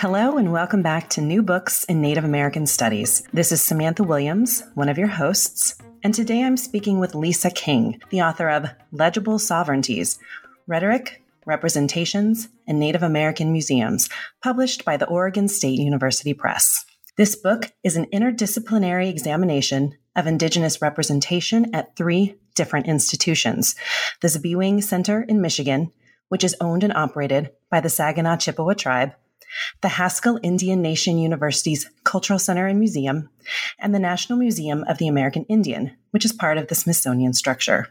Hello, and welcome back to New Books in Native American Studies. This is Samantha Williams, one of your hosts, and today I'm speaking with Lisa King, the author of Legible Sovereignties Rhetoric, Representations, and Native American Museums, published by the Oregon State University Press. This book is an interdisciplinary examination of Indigenous representation at three different institutions the Ziibiwing Center in Michigan, which is owned and operated by the Saginaw Chippewa tribe the Haskell Indian Nation University's Cultural Center and Museum, and the National Museum of the American Indian, which is part of the Smithsonian structure.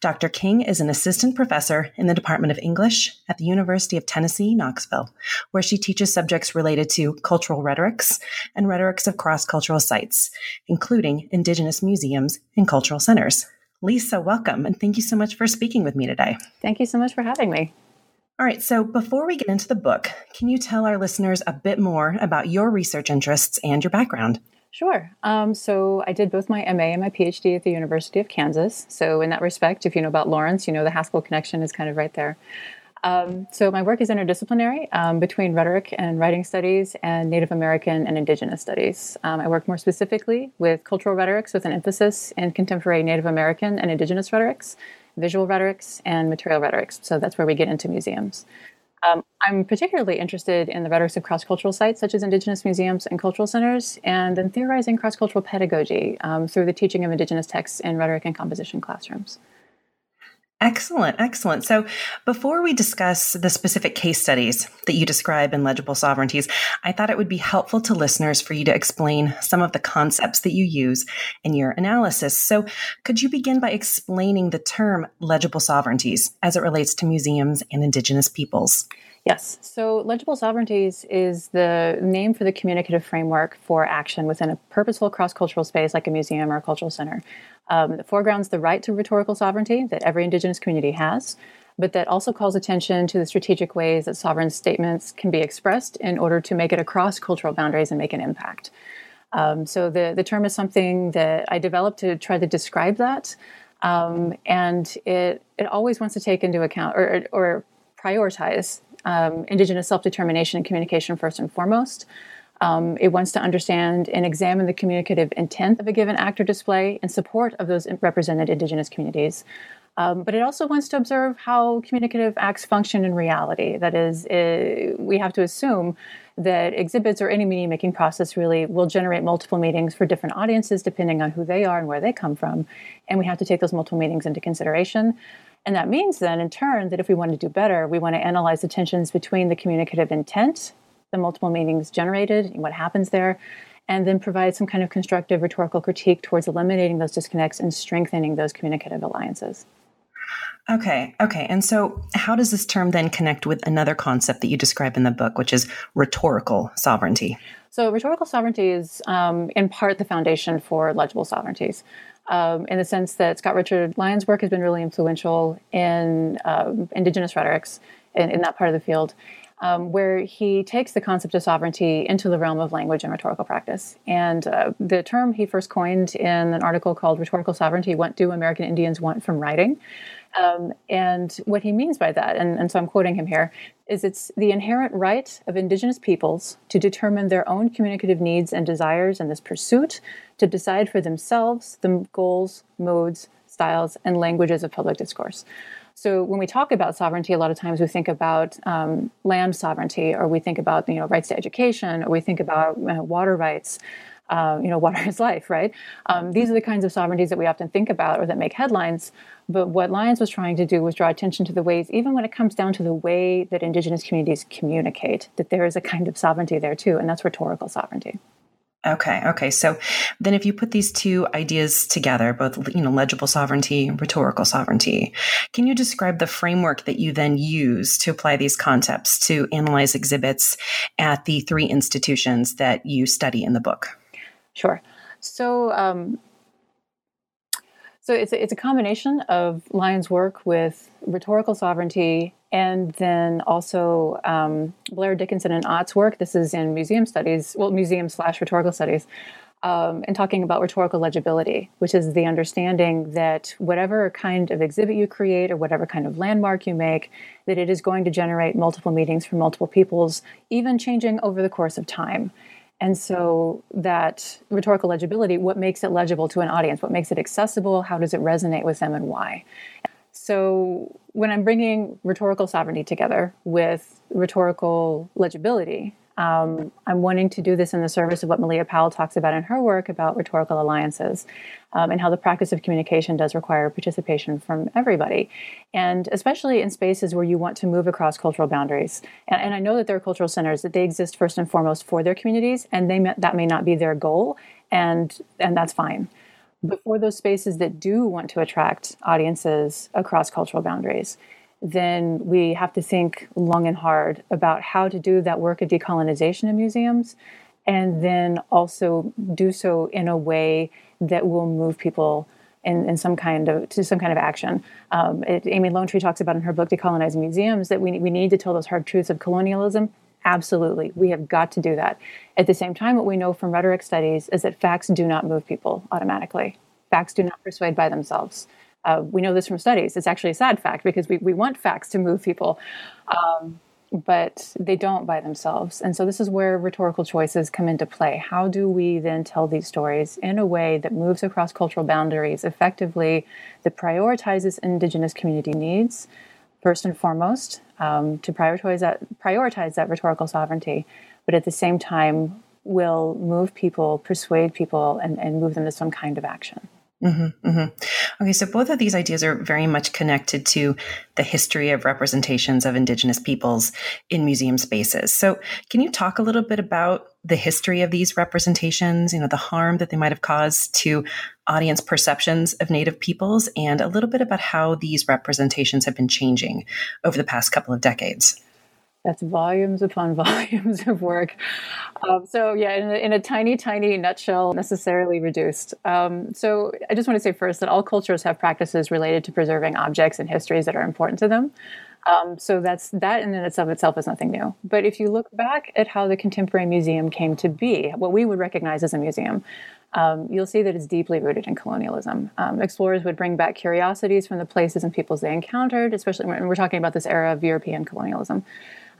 Dr. King is an assistant professor in the Department of English at the University of Tennessee, Knoxville, where she teaches subjects related to cultural rhetorics and rhetorics of cross cultural sites, including Indigenous museums and cultural centers. Lisa, welcome, and thank you so much for speaking with me today. Thank you so much for having me. All right, so before we get into the book, can you tell our listeners a bit more about your research interests and your background? Sure. Um, so I did both my MA and my PhD at the University of Kansas. So, in that respect, if you know about Lawrence, you know the Haskell connection is kind of right there. Um, so, my work is interdisciplinary um, between rhetoric and writing studies and Native American and Indigenous studies. Um, I work more specifically with cultural rhetorics with an emphasis in contemporary Native American and Indigenous rhetorics visual rhetorics and material rhetorics. So that's where we get into museums. Um, I'm particularly interested in the rhetorics of cross cultural sites such as Indigenous museums and cultural centers, and then theorizing cross cultural pedagogy um, through the teaching of Indigenous texts in rhetoric and composition classrooms. Excellent, excellent. So, before we discuss the specific case studies that you describe in Legible Sovereignties, I thought it would be helpful to listeners for you to explain some of the concepts that you use in your analysis. So, could you begin by explaining the term legible sovereignties as it relates to museums and Indigenous peoples? Yes. So, legible sovereignties is the name for the communicative framework for action within a purposeful cross cultural space like a museum or a cultural center. Um, that foregrounds the right to rhetorical sovereignty that every Indigenous community has, but that also calls attention to the strategic ways that sovereign statements can be expressed in order to make it across cultural boundaries and make an impact. Um, so, the, the term is something that I developed to try to describe that. Um, and it, it always wants to take into account or, or prioritize um, Indigenous self determination and communication first and foremost. Um, it wants to understand and examine the communicative intent of a given act or display in support of those represented Indigenous communities. Um, but it also wants to observe how communicative acts function in reality. That is, it, we have to assume that exhibits or any meaning making process really will generate multiple meanings for different audiences depending on who they are and where they come from. And we have to take those multiple meanings into consideration. And that means then, in turn, that if we want to do better, we want to analyze the tensions between the communicative intent, the multiple meanings generated, and what happens there, and then provide some kind of constructive rhetorical critique towards eliminating those disconnects and strengthening those communicative alliances. Okay, okay. And so, how does this term then connect with another concept that you describe in the book, which is rhetorical sovereignty? So, rhetorical sovereignty is, um, in part, the foundation for legible sovereignties um, in the sense that Scott Richard Lyons' work has been really influential in um, indigenous rhetorics in, in, that part of the field, um, where he takes the concept of sovereignty into the realm of language and rhetorical practice. And uh, the term he first coined in an article called Rhetorical Sovereignty What Do American Indians Want from Writing? Um, and what he means by that, and, and so I'm quoting him here, is it's the inherent right of indigenous peoples to determine their own communicative needs and desires in this pursuit, to decide for themselves the goals, modes, styles, and languages of public discourse. So when we talk about sovereignty, a lot of times we think about um, land sovereignty, or we think about you know rights to education, or we think about uh, water rights uh, you know, water is life, right? Um, these are the kinds of sovereignties that we often think about or that make headlines. But what Lyons was trying to do was draw attention to the ways, even when it comes down to the way that indigenous communities communicate, that there is a kind of sovereignty there too, and that's rhetorical sovereignty. Okay. Okay. So then if you put these two ideas together, both, you know, legible sovereignty, and rhetorical sovereignty, can you describe the framework that you then use to apply these concepts to analyze exhibits at the three institutions that you study in the book? Sure. So, um, so it's a, it's a combination of Lyons' work with rhetorical sovereignty and then also um, Blair Dickinson and Ott's work. This is in museum studies, well, museum slash rhetorical studies, um, and talking about rhetorical legibility, which is the understanding that whatever kind of exhibit you create or whatever kind of landmark you make, that it is going to generate multiple meanings for multiple peoples, even changing over the course of time. And so that rhetorical legibility, what makes it legible to an audience? What makes it accessible? How does it resonate with them and why? So when I'm bringing rhetorical sovereignty together with rhetorical legibility, um, I'm wanting to do this in the service of what Malea Powell talks about in her work about rhetorical alliances um, and how the practice of communication does require participation from everybody. And especially in spaces where you want to move across cultural boundaries. And, and I know that there are cultural centers that they exist first and foremost for their communities, and they that may not be their goal, and, and that's fine. But for those spaces that do want to attract audiences across cultural boundaries, then we have to think long and hard about how to do that work of decolonization in museums and then also do so in a way that will move people in, in some kind of to some kind of action. Um, it, Amy Lonetree talks about in her book Decolonizing Museums that we, we need to tell those hard truths of colonialism. Absolutely, we have got to do that. At the same time, what we know from rhetoric studies is that facts do not move people automatically. Facts do not persuade by themselves. Uh, we know this from studies. It's actually a sad fact because we, we want facts to move people, um, but they don't by themselves. And so this is where rhetorical choices come into play. How do we then tell these stories in a way that moves across cultural boundaries effectively, that prioritizes Indigenous community needs, first and foremost, um, to prioritize that, prioritize that rhetorical sovereignty, but at the same time will move people, persuade people, and, and move them to some kind of action. Mm-hmm, mm-hmm. Okay, so both of these ideas are very much connected to the history of representations of Indigenous peoples in museum spaces. So, can you talk a little bit about the history of these representations, you know, the harm that they might have caused to audience perceptions of Native peoples, and a little bit about how these representations have been changing over the past couple of decades? That's volumes upon volumes of work. Um, so, yeah, in a, in a, tiny, tiny nutshell, necessarily reduced. Um, so, I just want to say first that all cultures have practices related to preserving objects and histories that are important to them. Um, so that's that in and of itself is nothing new. But if you look back at how the contemporary museum came to be, what we would recognize as a museum, um, you'll see that it's deeply rooted in colonialism. Um, explorers would bring back curiosities from the places and peoples they encountered, especially when we're talking about this era of European colonialism.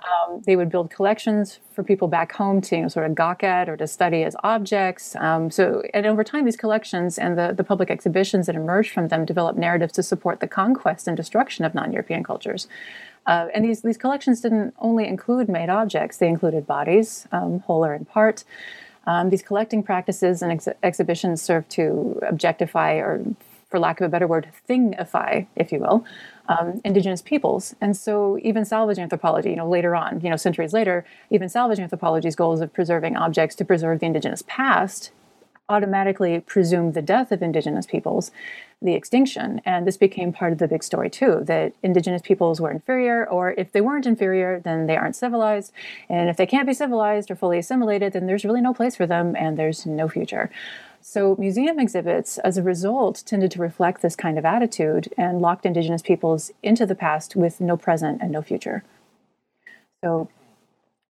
Um, they would build collections for people back home to you know, sort of gawk at or to study as objects. Um, so, and over time, these collections and the, the public exhibitions that emerged from them developed narratives to support the conquest and destruction of non-European cultures. Uh, and these, these collections didn't only include made objects; they included bodies, um, whole or in part. Um, these collecting practices and ex- exhibitions serve to objectify or for lack of a better word, thingify, if you will, um, indigenous peoples. And so even salvage anthropology, you know, later on, you know, centuries later, even salvage anthropology's goals of preserving objects to preserve the indigenous past automatically presumed the death of indigenous peoples, the extinction. And this became part of the big story too, that indigenous peoples were inferior, or if they weren't inferior, then they aren't civilized. And if they can't be civilized or fully assimilated, then there's really no place for them and there's no future. So, museum exhibits, as a result, tended to reflect this kind of attitude and locked Indigenous peoples into the past with no present and no future. So,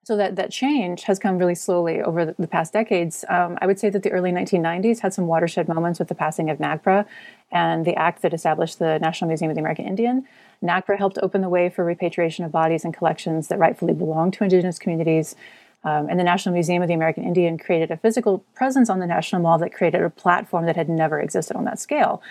so that, that change has come really slowly over the, the past decades. Um, I would say that the early 1990s had some watershed moments with the passing of NAGPRA and the act that established the National Museum of the American Indian. NAGPRA helped open the way for repatriation of bodies and collections that rightfully belong to Indigenous communities um, and the National Museum of the American Indian created a physical presence on the National Mall that created a platform that had never existed on that scale.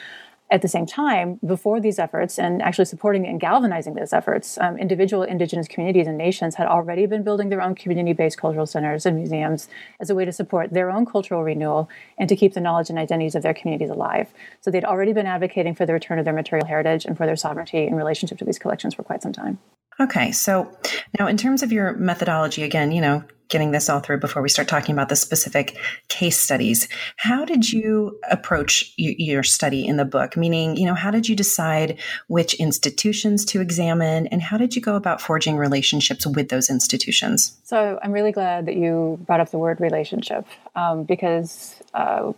At the same time, before these efforts and actually supporting and galvanizing those efforts, um, individual indigenous communities and nations had already been building their own community based cultural centers and museums as a way to support their own cultural renewal and to keep the knowledge and identities of their communities alive. So they'd already been advocating for the return of their material heritage and for their sovereignty in relationship to these collections for quite some time. Okay, so now in terms of your methodology, again, you know, getting this all through before we start talking about the specific case studies. How did you approach your study in the book? Meaning, you know, how did you decide which institutions to examine and how did you go about forging relationships with those institutions? So I'm really glad that you brought up the word relationship um, because uh,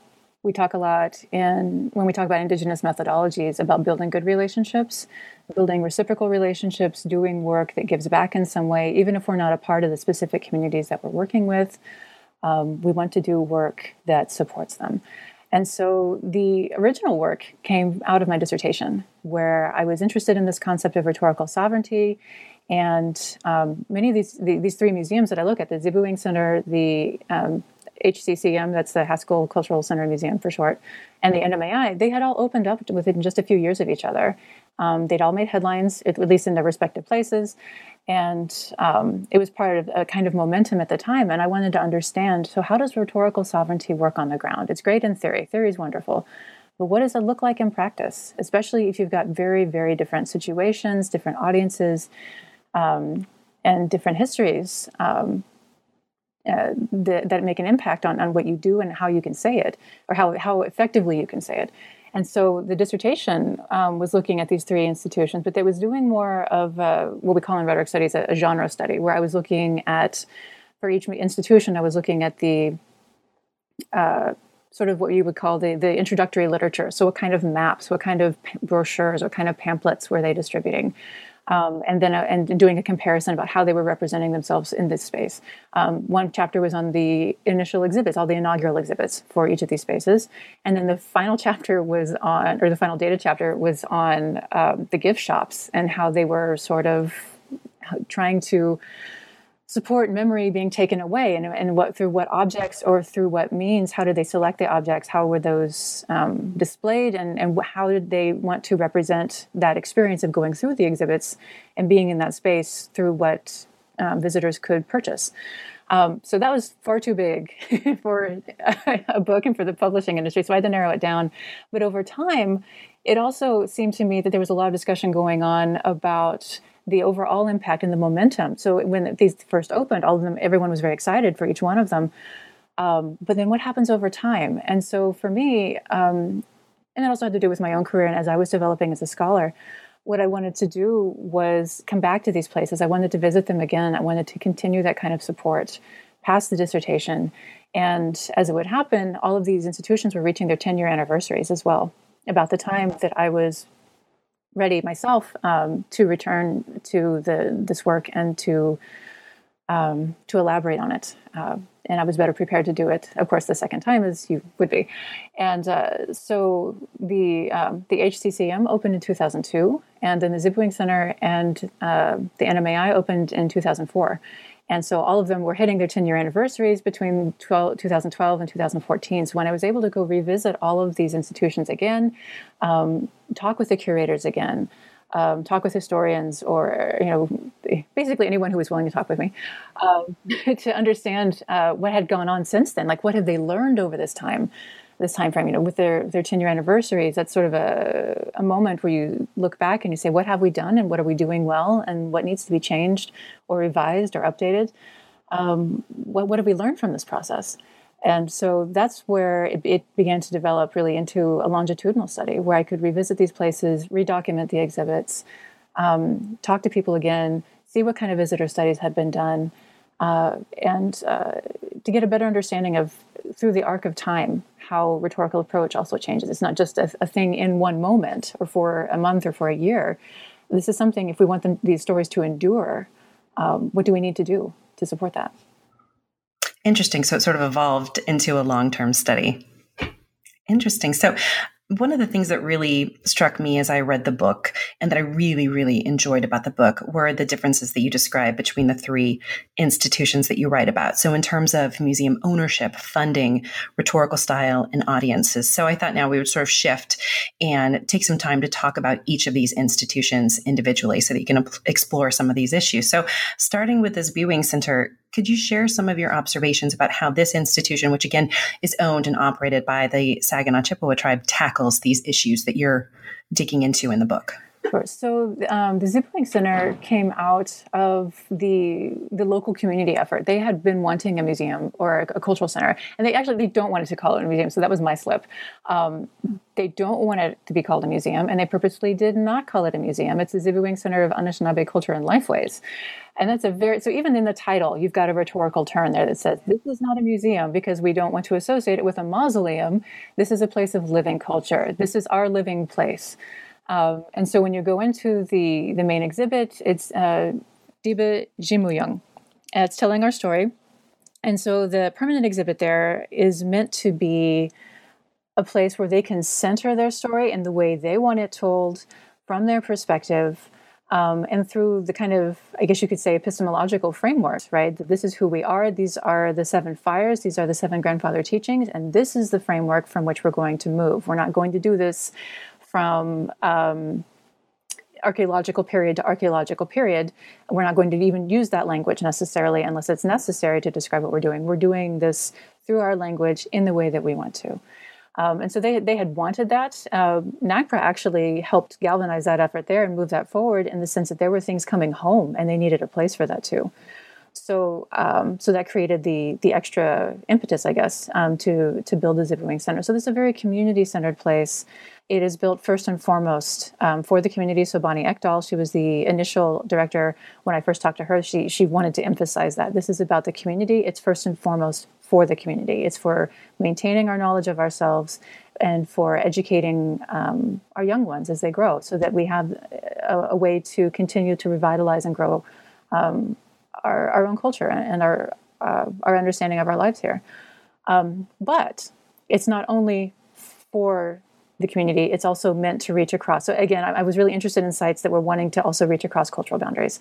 we talk a lot in when we talk about indigenous methodologies about building good relationships building reciprocal relationships, doing work that gives back in some way, even if we're not a part of the specific communities that we're working with. Um, we want to do work that supports them. And so the original work came out of my dissertation, where I was interested in this concept of rhetorical sovereignty. And um, many of these, the, these three museums that I look at, the Ziibiwing Center, the um, HCCM, that's the Haskell Cultural Center Museum for short, and the NMAI, they had all opened up within just a few years of each other. Um, they'd all made headlines, at least in their respective places. And um, it was part of a kind of momentum at the time. And I wanted to understand so, how does rhetorical sovereignty work on the ground? It's great in theory, theory is wonderful. But what does it look like in practice, especially if you've got very, very different situations, different audiences, um, and different histories um, uh, that, that, make an impact on, on what you do and how you can say it, or how, how effectively you can say it? And so the dissertation um, was looking at these three institutions, but it was doing more of a, what we call in rhetoric studies a, a, genre study, where I was looking at, for each institution, I was looking at the uh, sort of what you would call the, the introductory literature. So, what kind of maps, what kind of brochures, what kind of pamphlets were they distributing? Um, and then uh, and doing a comparison about how they were representing themselves in this space. Um, one chapter was on the initial exhibits, all the inaugural exhibits for each of these spaces, and then the final chapter was on, or the final data chapter was on um, the gift shops and how they were sort of trying to support memory being taken away and, and what through what objects or through what means how did they select the objects? How were those um, displayed? And, and how did they want to represent that experience of going through the exhibits and being in that space through what um, visitors could purchase? Um, so that was far too big for a book and for the publishing industry so i had to narrow it down. But over time it also seemed to me that there was a lot of discussion going on about the overall impact and the momentum. So when these first opened, all of them, everyone was very excited for each one of them. Um, but then what happens over time? And so for me, um, and that also had to do with my own career and as I was developing as a scholar, what I wanted to do was come back to these places. I wanted to visit them again. I wanted to continue that kind of support past the dissertation. And as it would happen, all of these institutions were reaching their 10 year anniversaries as well. About the time that I was ready myself um, to return to the this work and to um, to elaborate on it. Uh, and I was better prepared to do it, of course, the second time as you would be. And uh, so the um, the HCCM opened in 2002, and then the Ziibiwing Center and uh, the NMAI opened in 2004. And so all of them were hitting their 10 year anniversaries between 12, 2012 and 2014. So when I was able to go revisit all of these institutions again, um, talk with the curators again, um, talk with historians or you know basically anyone who was willing to talk with me um, to understand uh, what had gone on since then like what have they learned over this time this time frame you know with their their 10 year anniversaries that's sort of a, a moment where you look back and you say what have we done and what are we doing well and what needs to be changed or revised or updated? Um, what, what have we learned from this process? And so that's where it, it, began to develop really into a longitudinal study where i could revisit these places redocument the exhibits um, talk to people again see what kind of visitor studies had been done uh, and uh, to get a better understanding of through the arc of time how rhetorical approach also changes. It's not just a, a, thing in one moment or for a month or for a year. This is something, if we want them, these stories to endure, um, what do we need to do to support that? Interesting. So it sort of evolved into a long term study. Interesting. So one of the things that really struck me as I read the book and that I really, really enjoyed about the book were the differences that you describe between the three institutions that you write about. So, in terms of museum ownership, funding, rhetorical style, and audiences. So, I thought now we would sort of shift and take some time to talk about each of these institutions individually so that you can explore some of these issues. So, starting with Ziibiwing Center, could you share some of your observations about how this institution, which again is owned and operated by the Saginaw Chippewa tribe, tackles these issues that you're digging into in the book? Sure. So um, the Ziibiwing Center came out of the the local community effort. They had been wanting a museum or a, a, cultural center, and they actually they don't want it to call it a museum. So that was my slip. Um, they don't want it to be called a museum, and they purposely did not call it a museum. It's the Ziibiwing Center of Anishinaabe Culture and Lifeways. And that's a very so even in the title, you've got a rhetorical turn there that says this is not a museum because we don't want to associate it with a mausoleum. This is a place of living culture. This is our living place. Um, and so when you go into the the main exhibit, it's uh, Diba Jimooyung. It's telling our story. And so the permanent exhibit there is meant to be a place where they can center their story in the way they want it told from their perspective um, and through the kind of, I guess you could say, epistemological frameworks, right? This is who we are. These are the seven fires. These are the seven grandfather teachings. And this is the framework from which we're going to move. We're not going to do this from um, archaeological period to archaeological period. We're not going to even use that language necessarily unless it's necessary to describe what we're doing. We're doing this through our language in the way that we want to. Um, and so they, they had wanted that. Uh, NAGPRA actually helped galvanize that effort there and move that forward in the sense that there were things coming home and they needed a place for that too. So, um, so that created the the extra impetus, I guess, um, to to build the Ziibiwing Center. So this is a very community centered place. It is built first and foremost um, for the community. So Bonnie Ekdahl, she was the initial director when I first talked to her. She she wanted to emphasize that this is about the community. It's first and foremost for the community. It's for maintaining our knowledge of ourselves and for educating um, our young ones as they grow, so that we have a, a way to continue to revitalize and grow um, our, our own culture and our uh, our understanding of our lives here. Um, but it's not only for the community; it's also meant to reach across. So again, I, I was really interested in sites that were wanting to also reach across cultural boundaries,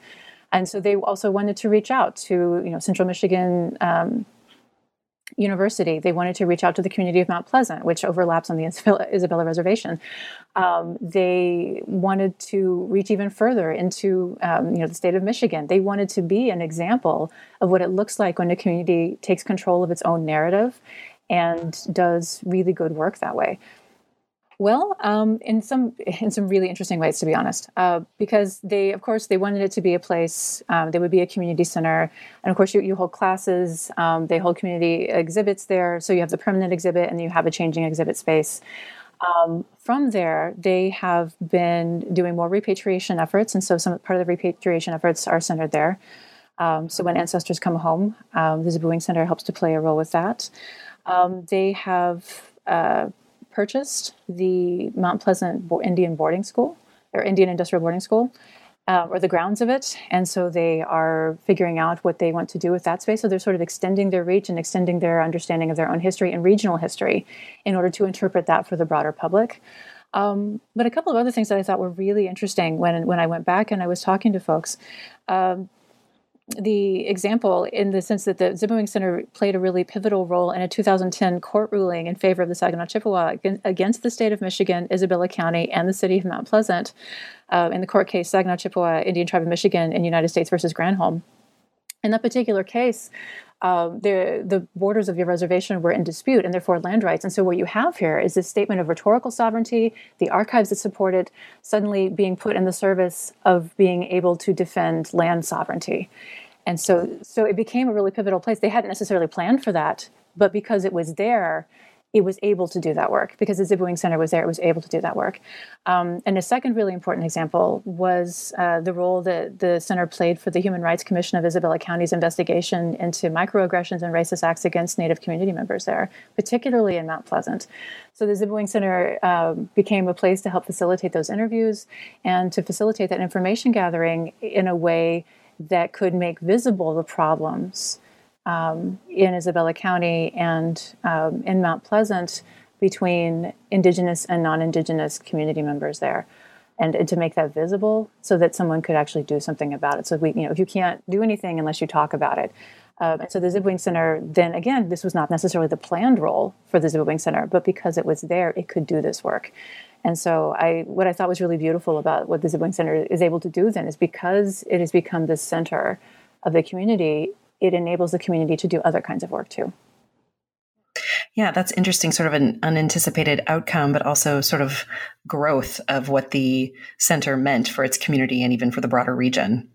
and so they also wanted to reach out to you know Central Michigan um, University. They wanted to reach out to the community of Mount Pleasant, which overlaps on the Isabella Reservation. Um, they wanted to reach even further into um, you know the state of Michigan. They wanted to be an example of what it looks like when a community takes control of its own narrative and does really good work that way. Well, um, in some in some really interesting ways, to be honest, uh, because they, of course, they wanted it to be a place. Um, there would be a community center, and of course, you, you hold classes. Um, they hold community exhibits there, so you have the permanent exhibit, and you have a changing exhibit space. Um, from there, they have been doing more repatriation efforts, and so some part of the repatriation efforts are centered there. Um, so when ancestors come home, um, the Ziibiwing Center helps to play a role with that. they have. Uh, purchased the Mount Pleasant Indian Boarding School or Indian Industrial Boarding School. Uh, or the grounds of it. And so they are figuring out what they want to do with that space. So they're sort of extending their reach and extending their understanding of their own history and regional history in order to interpret that for the broader public. Um, but a couple of other things that I thought were really interesting when when I went back and I was talking to folks. Um, the example in the sense that the Ziibiwing Center played a really pivotal role in a 2010 court ruling in favor of the Saginaw Chippewa against the state of Michigan, Isabella County, and the city of Mount Pleasant uh, in the court case Saginaw Chippewa Indian Tribe of Michigan in United States versus Granholm. In that particular case, uh, the the borders of your reservation were in dispute, and therefore land rights. And so, what you have here is this statement of rhetorical sovereignty, the archives that support it, suddenly being put in the service of being able to defend land sovereignty. And so, so it became a really pivotal place. They hadn't necessarily planned for that, but because it was there, it was able to do that work because the Ziibiwing Center was there, it was able to do that work. Um, and a second really important example was uh, the role that the center played for the Human Rights Commission of Isabella County's investigation into microaggressions and racist acts against Native community members there, particularly in Mount Pleasant. So the Ziibiwing Center um, became a place to help facilitate those interviews and to facilitate that information gathering in a way that could make visible the problems um, in Isabella County and um, in Mount Pleasant between Indigenous and non Indigenous community members there. And, and, to make that visible so that someone could actually do something about it. So, we, you know, if you can't do anything unless you talk about it. Um, and so the Ziibiwing Center, then again, this was not necessarily the planned role for the Ziibiwing Center, but because it was there, it could do this work. And so, I what I thought was really beautiful about what the Ziibiwing Center is able to do then is because it has become the center of the community, it enables the community to do other kinds of work too. Yeah, that's interesting, sort of an unanticipated outcome, but also sort of growth of what the center meant for its community and even for the broader region.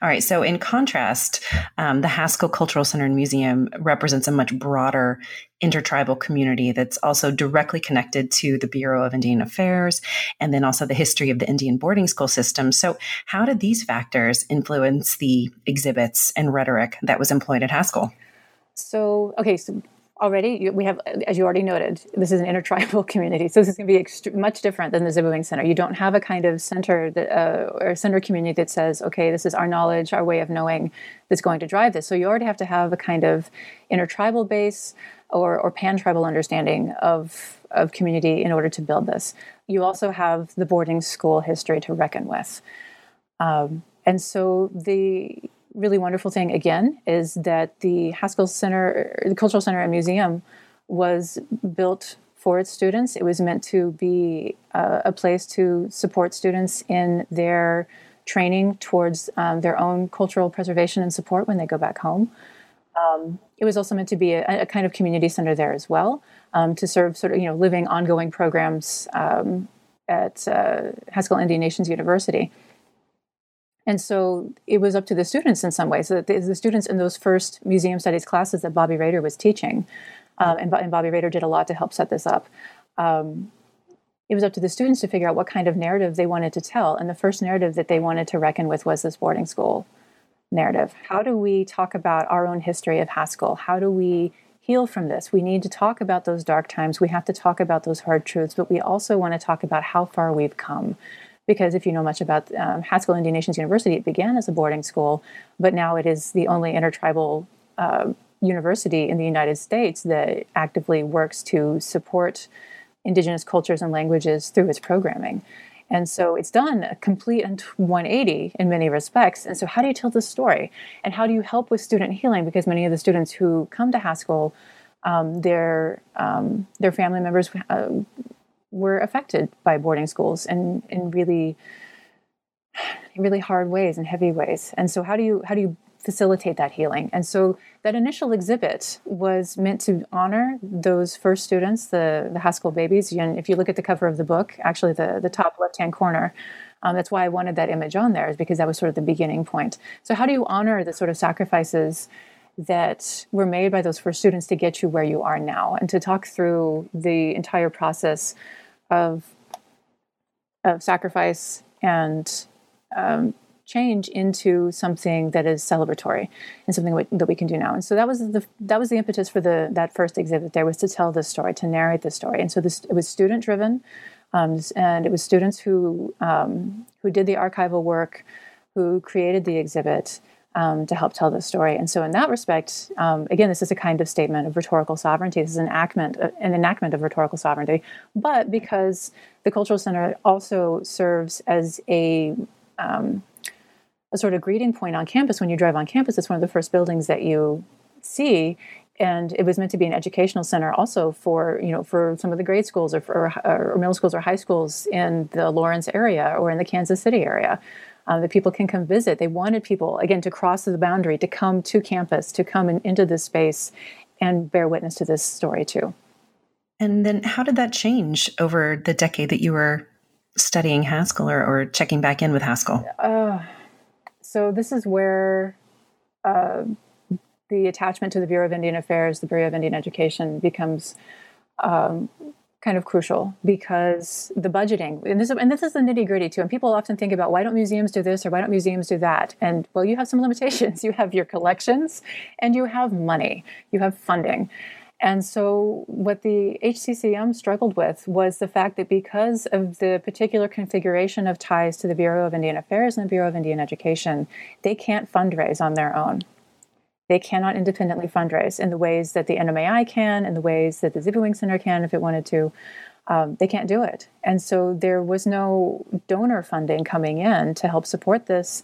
All right. So, in contrast, um, the Haskell Cultural Center and Museum represents a much broader intertribal community that's also directly connected to the Bureau of Indian Affairs and then also the history of the Indian boarding school system. So, how did these factors influence the exhibits and rhetoric that was employed at Haskell? So, okay, so already we have as you already noted this is an intertribal community so this is going to be ext- much different than the Ziibiwing center. You don't have a kind of center that uh, or center community that says okay this is our knowledge our way of knowing that's going to drive this. So you already have to have a kind of intertribal base or, or pan-tribal understanding of, of community in order to build this. You also have the boarding school history to reckon with. Um, and so the really wonderful thing again is that the Haskell Center, the Cultural Center and Museum, was built for its students. It was meant to be uh, a place to support students in their training towards um, their own cultural preservation and support when they go back home. Um, it was also meant to be a, a, kind of community center there as well um, to serve sort of you know living ongoing programs um, at uh, Haskell Indian Nations University. And so it was up to the students in some ways. So the, the students in those first museum studies classes that Bobbi Rahder was teaching, um, and, and, Bobbi Rahder did a lot to help set this up. Um, it was up to the students to figure out what kind of narrative they wanted to tell. And the first narrative that they wanted to reckon with was this boarding school narrative. How do we talk about our own history of Haskell? How do we heal from this? We need to talk about those dark times. We have to talk about those hard truths, but we also want to talk about how far we've come because if you know much about um, Haskell Indian Nations University, it began as a boarding school, but now it is the only intertribal uh, university in the United States that actively works to support indigenous cultures and languages through its programming. And so it's done a complete 180 in many respects. And so, how do you tell this story? And how do you help with student healing? Because many of the students who come to Haskell, um, their um, their family members uh, were affected by boarding schools in, in really really hard ways and heavy ways. And so how do you how do you facilitate that healing? And so that initial exhibit was meant to honor those first students the the haskell babies. And if you look at the cover of the book actually the the top left hand corner um, that's why i wanted that image on there is because that was sort of the beginning point. So how do you honor the sort of sacrifices that were made by those first students to get you where you are now and to talk through the entire process of of sacrifice and um, change into something that is celebratory and something that we can do now. And so that was the that was the impetus for the that first exhibit. There was to tell this story, to narrate the story, and so this it was student driven, um, and it was students who um, who did the archival work, who created the exhibit, um, to help tell the story. And so, in that respect, um, again, this is a kind of statement of rhetorical sovereignty. This is an enactment, uh, an enactment of rhetorical sovereignty. But because the Cultural Center also serves as a um, a sort of greeting point on campus when you drive on campus, it's one of the first buildings that you see and it was meant to be an educational center also for you know for some of the grade schools or, for, or, or middle schools or high schools in the Lawrence area or in the Kansas City area um, that people can come visit. They wanted people, again, to cross the boundary, to come to campus, to come in, into this space and bear witness to this story too. And then how did that change over the decade that you were studying Haskell or, or checking back in with Haskell? Uh, so this is where uh, the attachment to the Bureau of Indian Affairs, the Bureau of Indian Education becomes um, kind of crucial because the budgeting and this and this is the nitty gritty too. And people often think about why don't museums do this or why don't museums do that? And well, you have some limitations. You have your collections, and you have money. You have funding. And so, what the HCCM struggled with was the fact that because of the particular configuration of ties to the Bureau of Indian Affairs and the Bureau of Indian Education, they can't fundraise on their own. They cannot independently fundraise in the ways that the NMAI can, in the ways that the Ziibiwing Center can if it wanted to. Um, they can't do it. And so there was no donor funding coming in to help support this.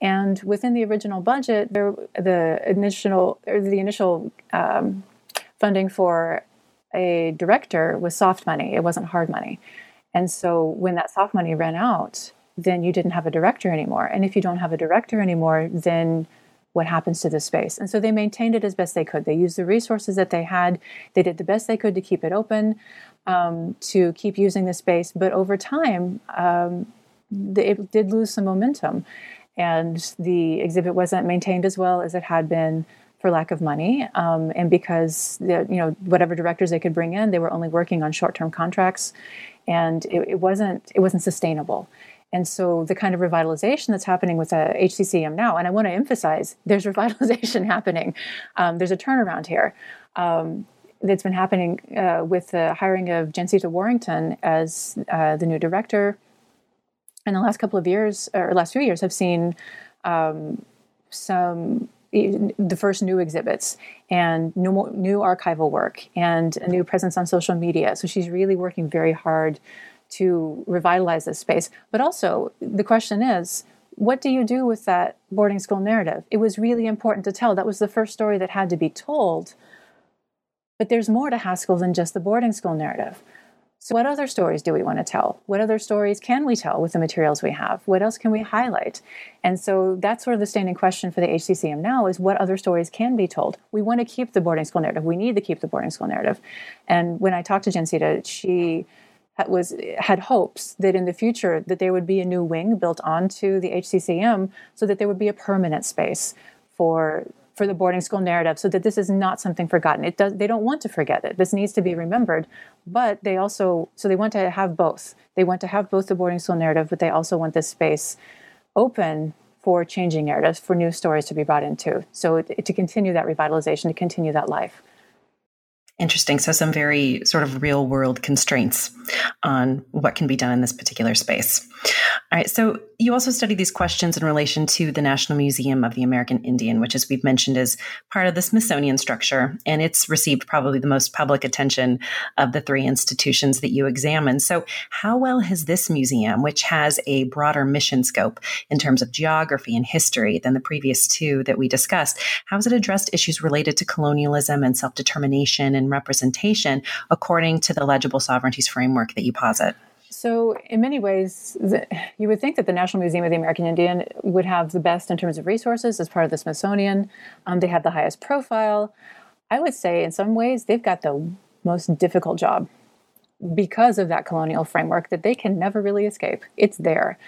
And within the original budget, there, the initial or the initial um, funding for a director was soft money. It wasn't hard money. And so when that soft money ran out, then you didn't have a director anymore. And if you don't have a director anymore, then what happens to this space. And so they maintained it as best they could. They used the resources that they had. They did the best they could to keep it open, um, to keep using the space. But over time, um, it did lose some momentum, and the exhibit wasn't maintained as well as it had been for lack of money, um, and because the, you know whatever directors they could bring in, they were only working on short-term contracts, and it, it wasn't it wasn't sustainable. And so the kind of revitalization that's happening with the HCCM now, and I want to emphasize, there's revitalization happening. Um, there's a turnaround here. Um, that's been happening uh, with the hiring of Jancita Warrington as uh, the new director. And the last couple of years, or last few years, have seen um, some the first new exhibits and new, new archival work and a new presence on social media. So she's really working very hard to revitalize this space. But also, the question is, what do you do with that boarding school narrative? It was really important to tell. That was the first story that had to be told. But there's more to Haskell than just the boarding school narrative. So, what other stories do we want to tell? What other stories can we tell with the materials we have? What else can we highlight? And so that's sort of the standing question for the HCCM now is what other stories can be told? We want to keep the boarding school narrative. We need to keep the boarding school narrative. And when I talked to Jancita, she was had hopes that in the future that there would be a new wing built onto the HCCM so that there would be a permanent space for for the boarding school narrative so that this is not something forgotten. It does they don't want to forget it. This needs to be remembered, but they also so they want to have both. They want to have both the boarding school narrative, but they also want this space open for changing narratives, for new stories to be brought into. So to continue that revitalization, to continue that life. Interesting. So, some very sort of real world constraints on what can be done in this particular space. All right. So, you also study these questions in relation to the National Museum of the American Indian, which, as we've mentioned, is part of the Smithsonian structure, and it's received probably the most public attention of the three institutions that you examine. So, how well has this museum, which has a broader mission scope in terms of geography and history than the previous two that we discussed, how has it addressed issues related to colonialism and self determination and representation according to the legible sovereignties framework that you posit? So, in many ways, the, you would think that the National Museum of the American Indian would have the best in terms of resources as part of the Smithsonian. Um, they have the highest profile. I would say, in some ways, they've got the most difficult job because of that colonial framework that they can never really escape. It's there.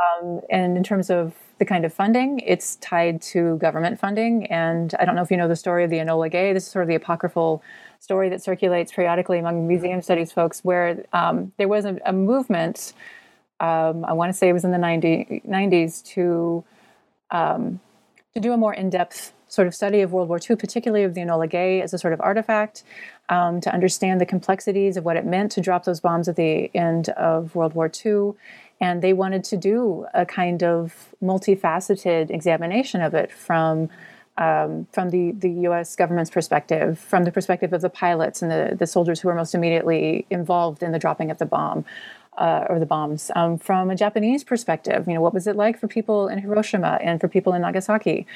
Um, and in terms of the kind of funding, it's tied to government funding. And I don't know if you know the story of the Enola Gay. This is sort of the apocryphal story that circulates periodically among museum studies folks where um, there was a, a movement, um, I want to say it was in the 90, 90s, to, um, to do a more in depth sort of study of World War II, particularly of the Enola Gay as a sort of artifact, um, to understand the complexities of what it meant to drop those bombs at the end of World War II. And they wanted to do a kind of multifaceted examination of it from um, from the, the US government's perspective, from the perspective of the pilots and the, the soldiers who were most immediately involved in the dropping of the bomb. Uh, or the bombs um, from a Japanese perspective. You know, what was it like for people in Hiroshima and for people in Nagasaki?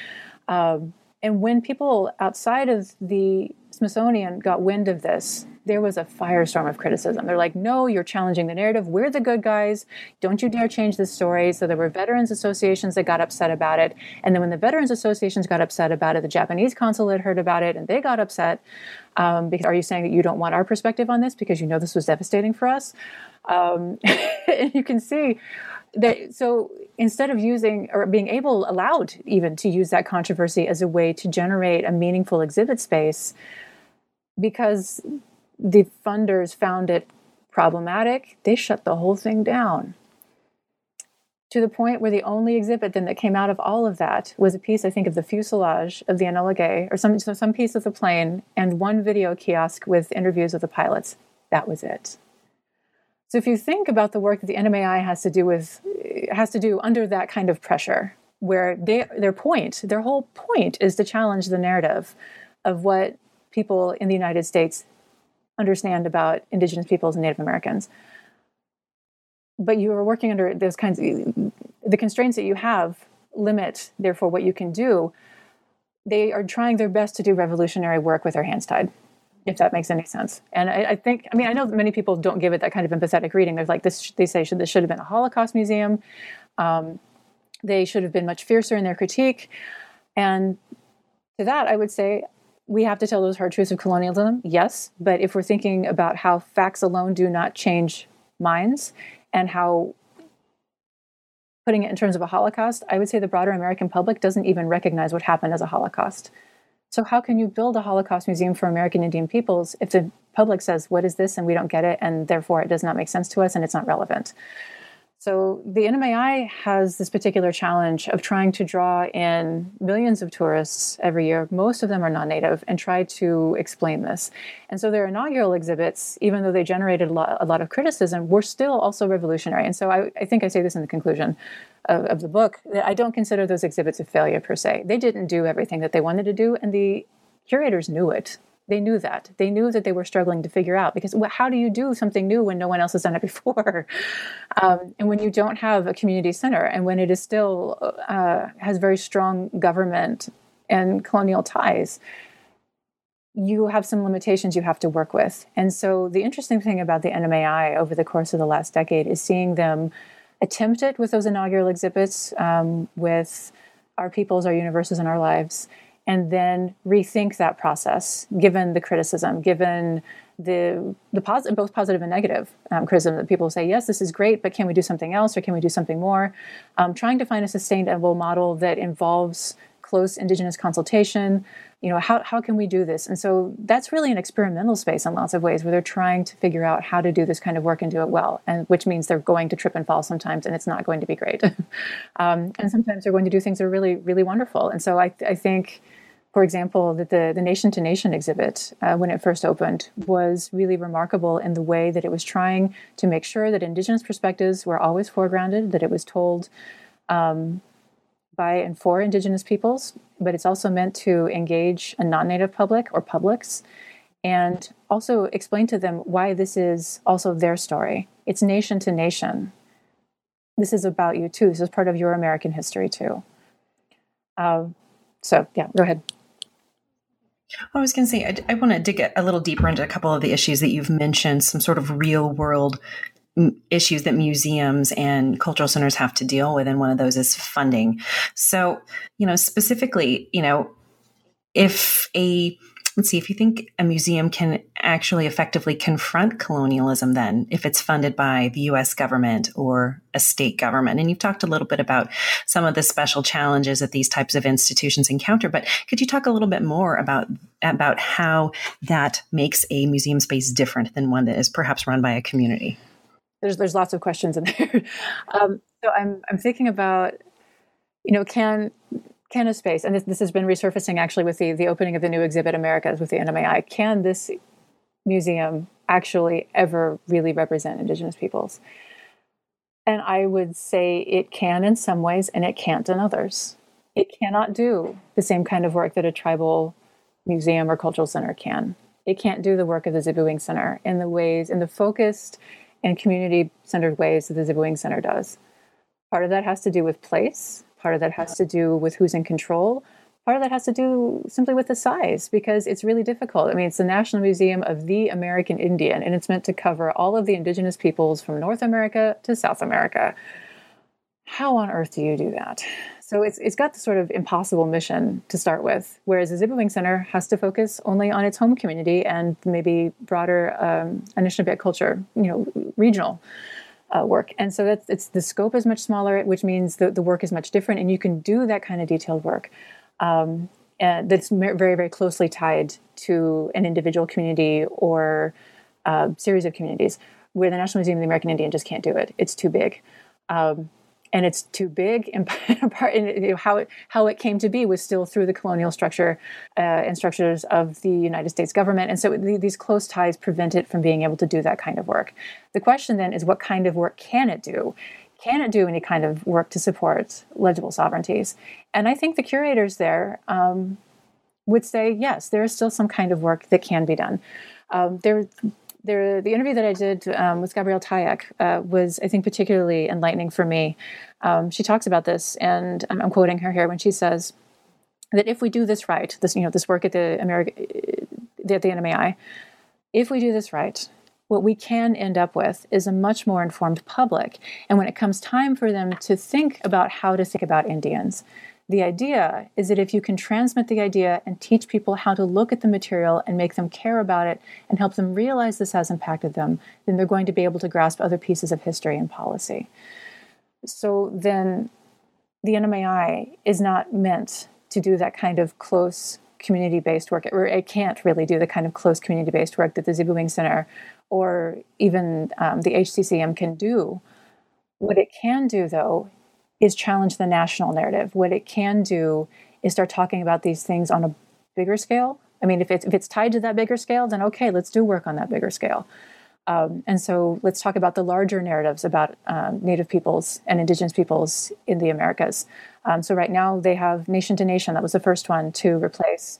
Um, and when people outside of the Smithsonian got wind of this, there was a firestorm of criticism. They're like, no, you're challenging the narrative. We're the good guys. Don't you dare change the story. So there were veterans associations that got upset about it. And then when the veterans associations got upset about it, the Japanese consulate heard about it and they got upset. Um, because are you saying that you don't want our perspective on this because you know this was devastating for us? Um, and you can see that so instead of using or being able allowed even to use that controversy as a way to generate a meaningful exhibit space because the funders found it problematic, they shut the whole thing down. To the point where the only exhibit then that came out of all of that was a piece, I think, of the fuselage of the Gay, or some, some piece of the plane, and one video kiosk with interviews of the pilots. That was it. So if you think about the work that the NMAI has to do with has to do under that kind of pressure, where they, their point, their whole point is to challenge the narrative of what people in the United States understand about indigenous peoples and Native Americans. But you are working under those kinds of the constraints that you have limit, therefore, what you can do. They are trying their best to do revolutionary work with their hands tied, if that makes any sense. And I, I think, I mean, I know many people don't give it that kind of empathetic reading. There's like this, they say should, this should have been a Holocaust museum. Um, they should have been much fiercer in their critique. And to that, I would say we have to tell those hard truths of colonialism, yes. But if we're thinking about how facts alone do not change minds and how putting it in terms of a Holocaust, I would say the broader American public doesn't even recognize what happened as a Holocaust. So, how can you build a Holocaust museum for American Indian peoples if the public says, What is this? and we don't get it, and therefore it does not make sense to us and it's not relevant? So the NMAI has this particular challenge of trying to draw in millions of tourists every year. Most of them are non-native, and try to explain this. And so their inaugural exhibits, even though they generated a lot, a lot of criticism, were still also revolutionary. And so I, I think I say this in the conclusion of, of the book that I don't consider those exhibits a failure per se. They didn't do everything that they wanted to do, and the curators knew it they knew that. They knew that they were struggling to figure out because how do you do something new when no one else has done it before? Um, and when you don't have a community center and when it is still uh, has very strong government and colonial ties you have some limitations you have to work with. And so the interesting thing about the NMAI over the course of the last decade is seeing them attempt it with those inaugural exhibits um, with our peoples our universes and our lives and then rethink that process given the criticism, given the the positive, both positive and negative um, criticism that people say, yes, this is great, but can we do something else or can we do something more? Um, trying to find a sustainable model that involves close indigenous consultation. You know, how, how can we do this? And so that's really an experimental space in lots of ways where they're trying to figure out how to do this kind of work and do it well, and which means they're going to trip and fall sometimes, and it's not going to be great. um, and sometimes they're going to do things that are really, really wonderful. And so I, I think for example, that the, the Nation to Nation exhibit, uh, when it first opened, was really remarkable in the way that it was trying to make sure that Indigenous perspectives were always foregrounded, that it was told um, by and for Indigenous peoples, but it's also meant to engage a non Native public or publics and also explain to them why this is also their story. It's nation to nation. This is about you too. This is part of your American history too. Uh, so, yeah, go ahead. I was going to say, I, I want to dig a little deeper into a couple of the issues that you've mentioned, some sort of real world issues that museums and cultural centers have to deal with. And one of those is funding. So, you know, specifically, you know, if a let's see if you think a museum can actually effectively confront colonialism then if it's funded by the US government or a state government. And you've talked a little bit about some of the special challenges that these types of institutions encounter, but could you talk a little bit more about about how that makes a museum space different than one that is perhaps run by a community? There's there's lots of questions in there. um, so I'm I'm thinking about you know can can a space, and this, this has been resurfacing actually with the, the opening of the new exhibit Americas with the NMAI, can this museum actually ever really represent Indigenous peoples? And I would say it can in some ways and it can't in others. It cannot do the same kind of work that a tribal museum or cultural center can. It can't do the work of the Ziibiwing Center in the ways, in the focused and community centered ways that the Ziibiwing Center does. Part of that has to do with place, Part of that has to do with who's in control. Part of that has to do simply with the size because it's really difficult. I mean, it's the National Museum of the American Indian, and it's meant to cover all of the indigenous peoples from North America to South America. How on earth do you do that? So it's, it's got the sort of impossible mission to start with, whereas the Ziibiwing Center has to focus only on its home community and maybe broader um, Anishinaabe culture, you know, regional uh, work. And so that's it's the scope is much smaller, which means the, the work is much different, and you can do that kind of detailed work. Um, that's very very closely tied to an individual community or a uh, series of communities. Where the National Museum of the American Indian just can't do it; it's too big. Um, and it's too big. And part, you know, how it how it came to be was still through the colonial structure uh, and structures of the United States government, and so these close ties prevent it from being able to do that kind of work. The question then is, what kind of work can it do? Can it do any kind of work to support legible sovereignties? And I think the curators there um, would say yes, there is still some kind of work that can be done. Um, there the, interview that I did um, with Gabrielle Tayac uh, was, I think, particularly enlightening for me. Um, she talks about this, and I'm, I'm, quoting her here when she says that if we do this right, this you know this work at the America at the NMAI, if we do this right, what we can end up with is a much more informed public. And when it comes time for them to think about how to think about Indians, The idea is that if you can transmit the idea and teach people how to look at the material and make them care about it and help them realize this has impacted them, then they're going to be able to grasp other pieces of history and policy. So then the NMAI is not meant to do that kind of close community based work, or it can't really do the kind of close community based work that the Ziibiwing Center or even um, the HCCM can do. What it can do, though, is challenge the national narrative. What it can do is start talking about these things on a bigger scale. I mean, if it's, if it's tied to that bigger scale, then okay, let's do work on that bigger scale. Um, and so let's talk about the larger narratives about um, Native peoples and Indigenous peoples in the Americas. Um, so right now they have Nation to Nation. That was the first one to replace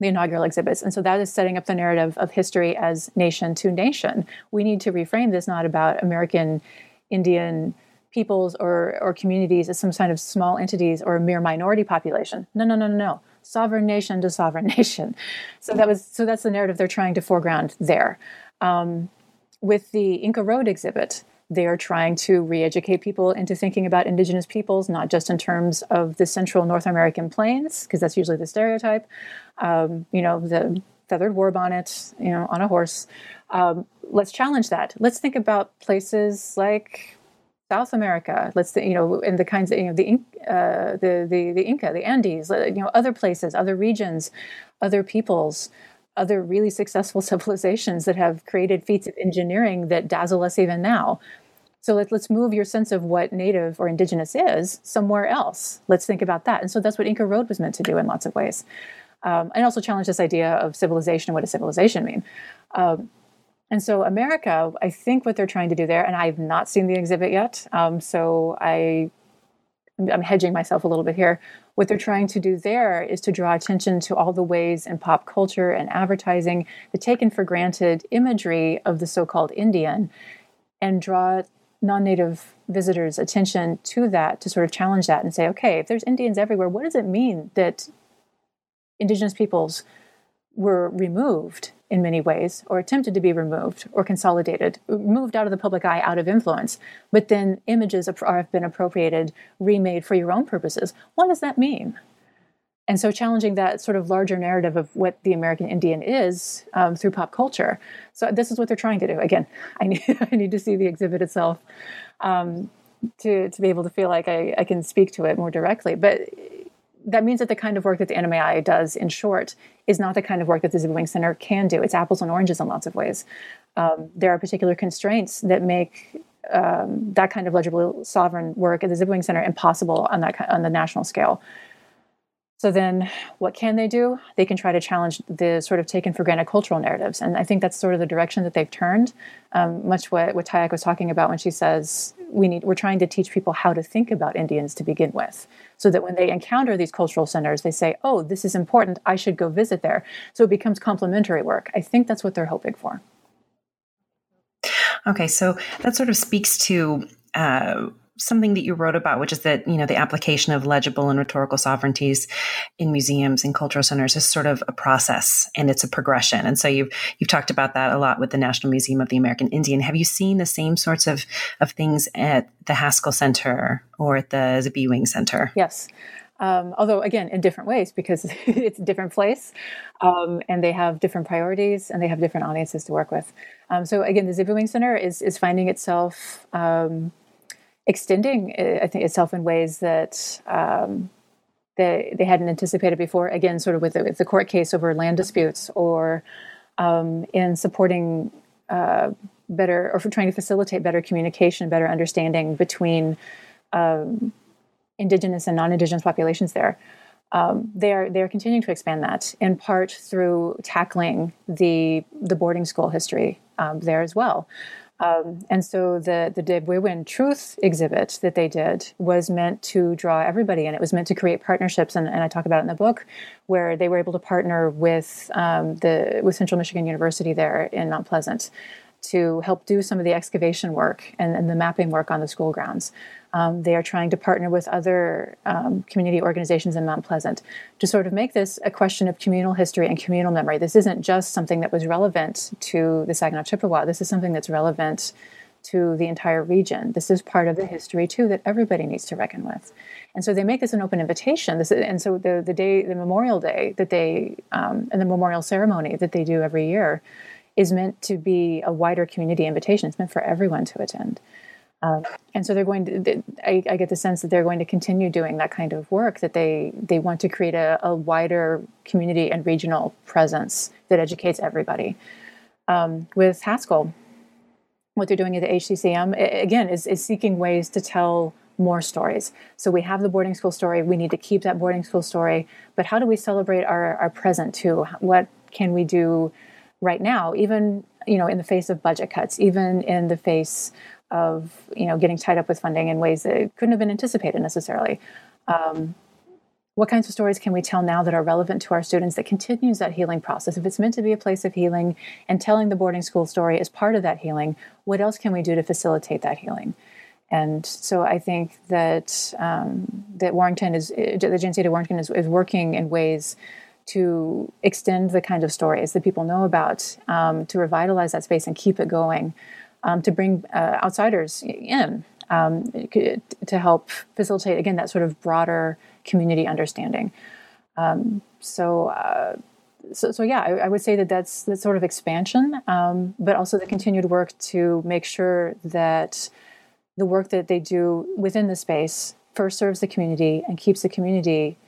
the inaugural exhibits. And so that is setting up the narrative of history as nation to nation. We need to reframe this not about American Indian peoples or, or communities as some kind of small entities or a mere minority population. No, no, no, no, no. Sovereign nation to sovereign nation. So that was so that's the narrative they're trying to foreground there. Um, with the Inca Road exhibit, they are trying to re educate people into thinking about indigenous peoples, not just in terms of the central North American plains, because that's usually the stereotype. Um, you know, the feathered war bonnet, you know, on a horse. Um, let's challenge that. Let's think about places like South America. Let's you know, in the kinds of you know the uh, the the the Inca, the Andes, you know, other places, other regions, other peoples other really successful civilizations that have created feats of engineering that dazzle us even now. So let, us move your sense of what native or indigenous is somewhere else. Let's think about that. And so that's what Inca Road was meant to do in lots of ways. Um, and also challenge this idea of civilization. and What does civilization mean? Um, and so America, I think what they're trying to do there, and I've not seen the exhibit yet, um, so I, I'm hedging myself a little bit here. What they're trying to do there is to draw attention to all the ways in pop culture and advertising the taken for granted imagery of the so-called Indian, and draw non-native visitors attention to that to sort of challenge that and say okay if there's indians everywhere what does it mean that indigenous peoples were removed in many ways or attempted to be removed or consolidated moved out of the public eye out of influence but then images have been appropriated remade for your own purposes what does that mean and so challenging that sort of larger narrative of what the American Indian is um, through pop culture. So this is what they're trying to do. Again, I need I need to see the exhibit itself um, to to be able to feel like I, I can speak to it more directly. But that means that the kind of work that the NMAI does, in short, is not the kind of work that the Ziibiwing Center can do. It's apples and oranges in lots of ways. Um, there are particular constraints that make um, that kind of legible sovereign work at the Ziibiwing Center impossible on that on the national scale. So then, what can they do? They can try to challenge the sort of taken for granted cultural narratives, and I think that's sort of the direction that they've turned. Um, much what what Tayac was talking about when she says we need we're trying to teach people how to think about Indians to begin with, so that when they encounter these cultural centers, they say, "Oh, this is important. I should go visit there." So it becomes complementary work. I think that's what they're hoping for. Okay, so that sort of speaks to. Uh, something that you wrote about, which is that you know the application of legible and rhetorical sovereignties in museums and cultural centers is sort of a process and it's a progression. And so you've you've talked about that a lot with the National Museum of the American Indian. Have you seen the same sorts of of things at the Haskell Center or at the Ziibiwing Center? Yes. Um, although again in different ways because it's a different place um, and they have different priorities and they have different audiences to work with um, so again the Ziibiwing Center is, is finding itself um, extending, I think, itself in ways that um, they they hadn't anticipated before. Again, sort of with the, with the court case over land disputes, or um, in supporting uh, better, or for trying to facilitate better communication, better understanding between um, indigenous and non-indigenous populations there. Um, they're they're continuing to expand that in part through tackling the the boarding school history um, there as well. Um, and so the the Debwewin Truth exhibit that they did was meant to draw everybody in. It was meant to create partnerships, and, and I talk about it in the book, where they were able to partner with um, the with Central Michigan University there in Mount Pleasant to help do some of the excavation work and, and the mapping work on the school grounds. Um, they are trying to partner with other um, community organizations in Mount Pleasant to sort of make this a question of communal history and communal memory. This isn't just something that was relevant to the Saginaw Chippewa. This is something that's relevant to the entire region. This is part of the history too that everybody needs to reckon with. And so they make this an open invitation. This, and so the the day, the Memorial Day that they um, and the memorial ceremony that they do every year is meant to be a wider community invitation. It's meant for everyone to attend. Um, and so they're going to. I, I, get the sense that they're going to continue doing that kind of work. That they they want to create a, a wider community and regional presence that educates everybody. Um, with Haskell, what they're doing at the HCCM again is, is seeking ways to tell more stories. So we have the boarding school story. We need to keep that boarding school story. But how do we celebrate our, our present too? What can we do right now, even you know, in the face of budget cuts, even in the face of you know getting tied up with funding in ways that couldn't have been anticipated necessarily. Um, what kinds of stories can we tell now that are relevant to our students that continues that healing process? If it's meant to be a place of healing and telling the boarding school story is part of that healing, what else can we do to facilitate that healing? And so I think that um, that Warrington is the Jancita Warrington is, is, working in ways to extend the kind of stories that people know about, um, to revitalize that space and keep it going um, to bring uh, outsiders in um, to help facilitate again that sort of broader community understanding. Um, so, uh, so, so yeah, I, I, would say that that's that sort of expansion, um, but also the continued work to make sure that the work that they do within the space first serves the community and keeps the community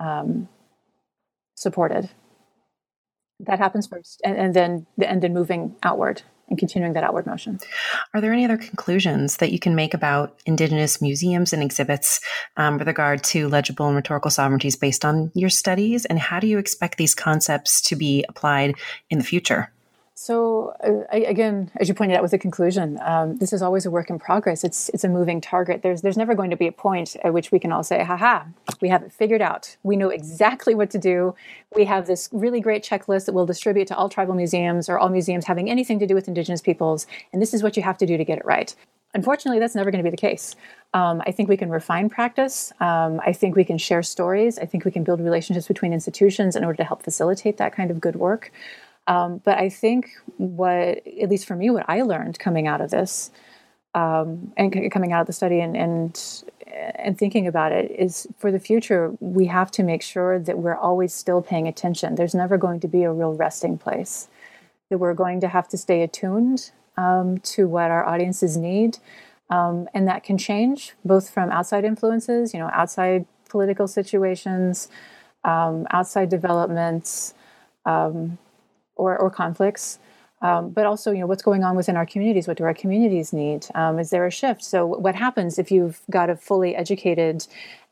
um, supported. That happens first, and, and then and then moving outward and continuing that outward motion. Are there any other conclusions that you can make about Indigenous museums and exhibits um, with regard to legible and rhetorical sovereignties based on your studies? And how do you expect these concepts to be applied in the future? So uh, again, as you pointed out with the conclusion, um, this is always a work in progress. It's it's a moving target. There's there's never going to be a point at which we can all say, "Ha ha, we have it figured out. We know exactly what to do. We have this really great checklist that we'll distribute to all tribal museums or all museums having anything to do with Indigenous peoples, and this is what you have to do to get it right." Unfortunately, that's never going to be the case. Um, I think we can refine practice. Um, I think we can share stories. I think we can build relationships between institutions in order to help facilitate that kind of good work. Um, but I think what, at least for me, what I learned coming out of this um, and coming out of the study and, and and thinking about it is for the future we have to make sure that we're always still paying attention. There's never going to be a real resting place. That we're going to have to stay attuned um, to what our audiences need, um, and that can change both from outside influences, you know, outside political situations, um, outside developments. Um, or, or conflicts. Um, but also, you know, what's going on within our communities? What do our communities need? Um, is there a shift? So, what happens if you've got a fully educated,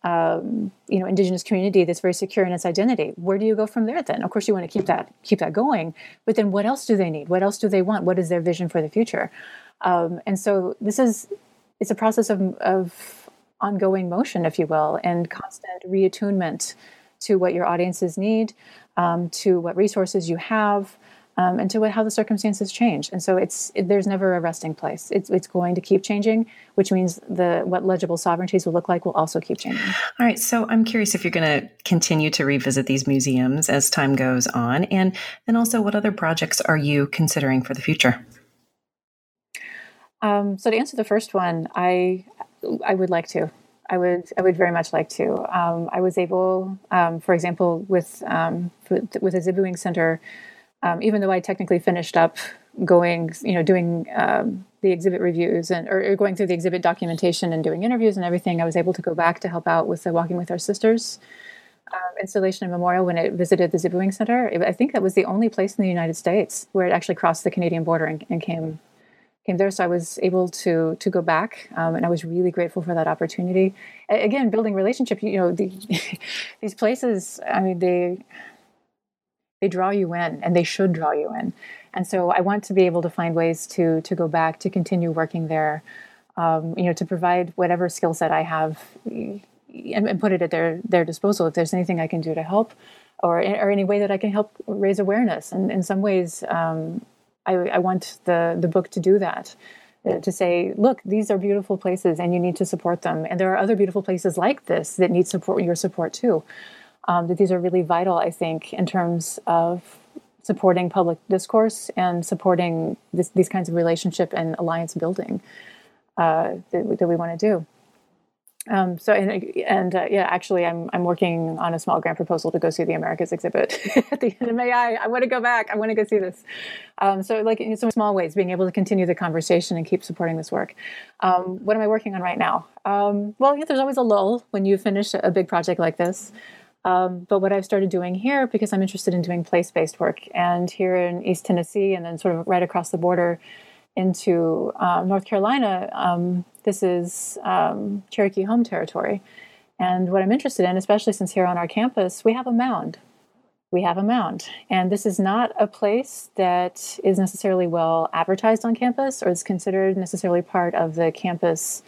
um, you know, Indigenous community that's very secure in its identity? Where do you go from there? Then, of course, you want to keep that keep that going. But then, what else do they need? What else do they want? What is their vision for the future? Um, and so, this is it's a process of, of ongoing motion, if you will, and constant reattunement to what your audiences need um, to what resources you have, um, and to what, how the circumstances change. And so it's it, there's never a resting place. It's, it's going to keep changing, which means the what legible sovereignties will look like will also keep changing. All right. So I'm curious if you're going to continue to revisit these museums as time goes on, and then also what other projects are you considering for the future? Um, so to answer the first one, I I would like to. I would I would very much like to. Um, I was able, um, for example, with um, with the Ziibiwing Center, um, even though I technically finished up going, you know, doing um, the exhibit reviews and or, going through the exhibit documentation and doing interviews and everything, I was able to go back to help out with the Walking with Our Sisters installation and memorial when it visited the Ziibiwing Center. I think that was the only place in the United States where it actually crossed the Canadian border and, and came came there. So I was able to to go back, um, and I was really grateful for that opportunity. A- again, building relationship. You know, the, these places. I mean, they they draw you in, and they should draw you in. And so I want to be able to find ways to to go back to continue working there. Um, you know, to provide whatever skill set I have and, and put it at their their disposal. If there's anything I can do to help, or or any way that I can help raise awareness. And in some ways, um, I, I want the the book to do that uh, to say, look, these are beautiful places and you need to support them. And there are other beautiful places like this that need support, your support too. Um, that these are really vital, I think, in terms of supporting public discourse and supporting this, these kinds of relationship and alliance building uh, that, that we want to do. Um, so and, and uh, yeah, actually, I'm I'm working on a small grant proposal to go see the Americas exhibit at the end of May. I, I want to go back. I want to go see this. Um, so like in some small ways, being able to continue the conversation and keep supporting this work. Um, what am I working on right now? Um, well, yeah, there's always a lull when you finish a big project like this. Um, but what I've started doing here, because I'm interested in doing place-based work, and here in East Tennessee, and then sort of right across the border into uh, North Carolina, um, this is um, Cherokee home territory. And what I'm interested in, especially since here on our campus, we have a mound. We have a mound. And this is not a place that is necessarily well advertised on campus or is considered necessarily part of the campus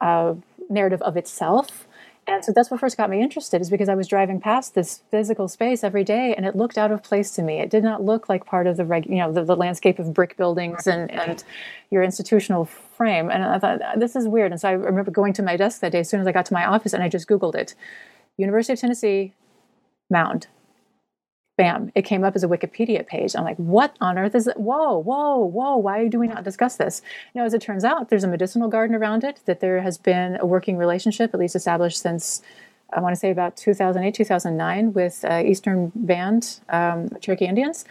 uh, narrative of itself. And so that's what first got me interested, is because I was driving past this physical space every day, and it looked out of place to me. It did not look like part of the reg, you know, the, the landscape of brick buildings and, and your institutional frame. And I thought this is weird. And so I remember going to my desk that day as soon as I got to my office, and I just Googled it: University of Tennessee mound bam, it came up as a Wikipedia page. I'm like, what on earth is it? Whoa, whoa, whoa, why do we not discuss this? Now, as it turns out, there's a medicinal garden around it, that there has been a working relationship, at least established since, I want to say about 2008, 2009, with uh, Eastern Band, um, Cherokee Indians.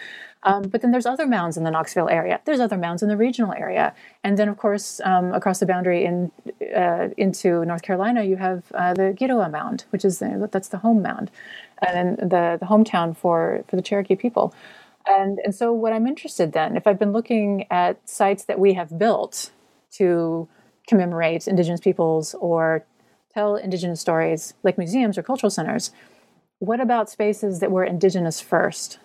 Um, but then there's other mounds in the Knoxville area. There's other mounds in the regional area, and then of course um, across the boundary in uh, into North Carolina, you have uh, the Kituwah Mound, which is that's the home mound and the, the hometown for, for the Cherokee people. And, and so, what I'm interested then, if I've been looking at sites that we have built to commemorate Indigenous peoples or tell Indigenous stories, like museums or cultural centers, what about spaces that were Indigenous first?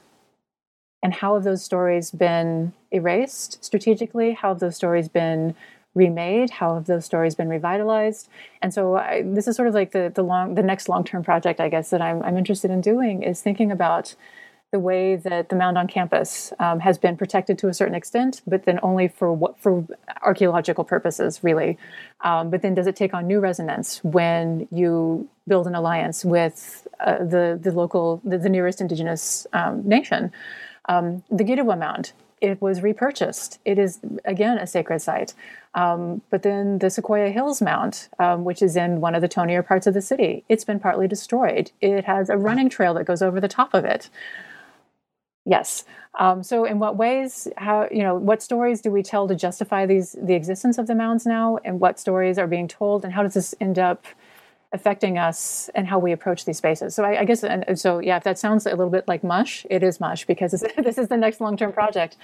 And how have those stories been erased strategically? How have those stories been remade? How have those stories been revitalized? And so I, this is sort of like the the long the next long term project, I guess, that I'm I'm interested in doing is thinking about the way that the mound on campus um, has been protected to a certain extent, but then only for what for archaeological purposes, really. Um, but then, does it take on new resonance when you build an alliance with uh, the the local the, the nearest indigenous um, nation? Um, the Kituwah Mound it was repurchased. It is again a sacred site. Um, but then the Sequoyah Hills Mound, um, which is in one of the tonier parts of the city, it's been partly destroyed. It has a running trail that goes over the top of it. Yes. Um, so, in what ways? How you know? What stories do we tell to justify these the existence of the mounds now, and what stories are being told, and how does this end up? Affecting us and how we approach these spaces. So I, I guess, and so yeah, if that sounds a little bit like mush, it is mush because this is the next long-term project.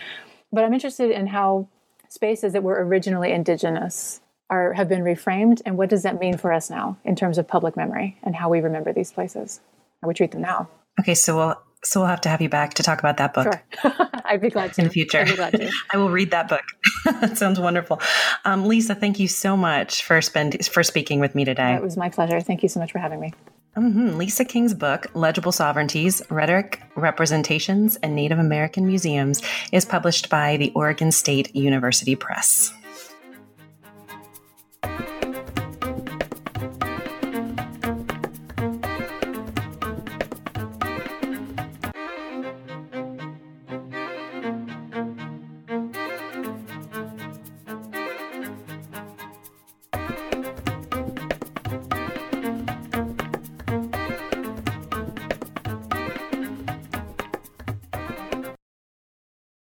But I'm interested in how spaces that were originally indigenous are have been reframed, and what does that mean for us now in terms of public memory and how we remember these places, how we treat them now. Okay, so we'll so we'll have to have you back to talk about that book. Sure. I'd be glad to. In the future. I'd be glad to. I will read that book. that sounds wonderful. Um, Lisa, thank you so much for spend for speaking with me today. It was my pleasure. Thank you so much for having me. Mm-hmm. Lisa King's book, Legible Sovereignties Rhetoric, Representations, and Native American Museums, is published by the Oregon State University Press.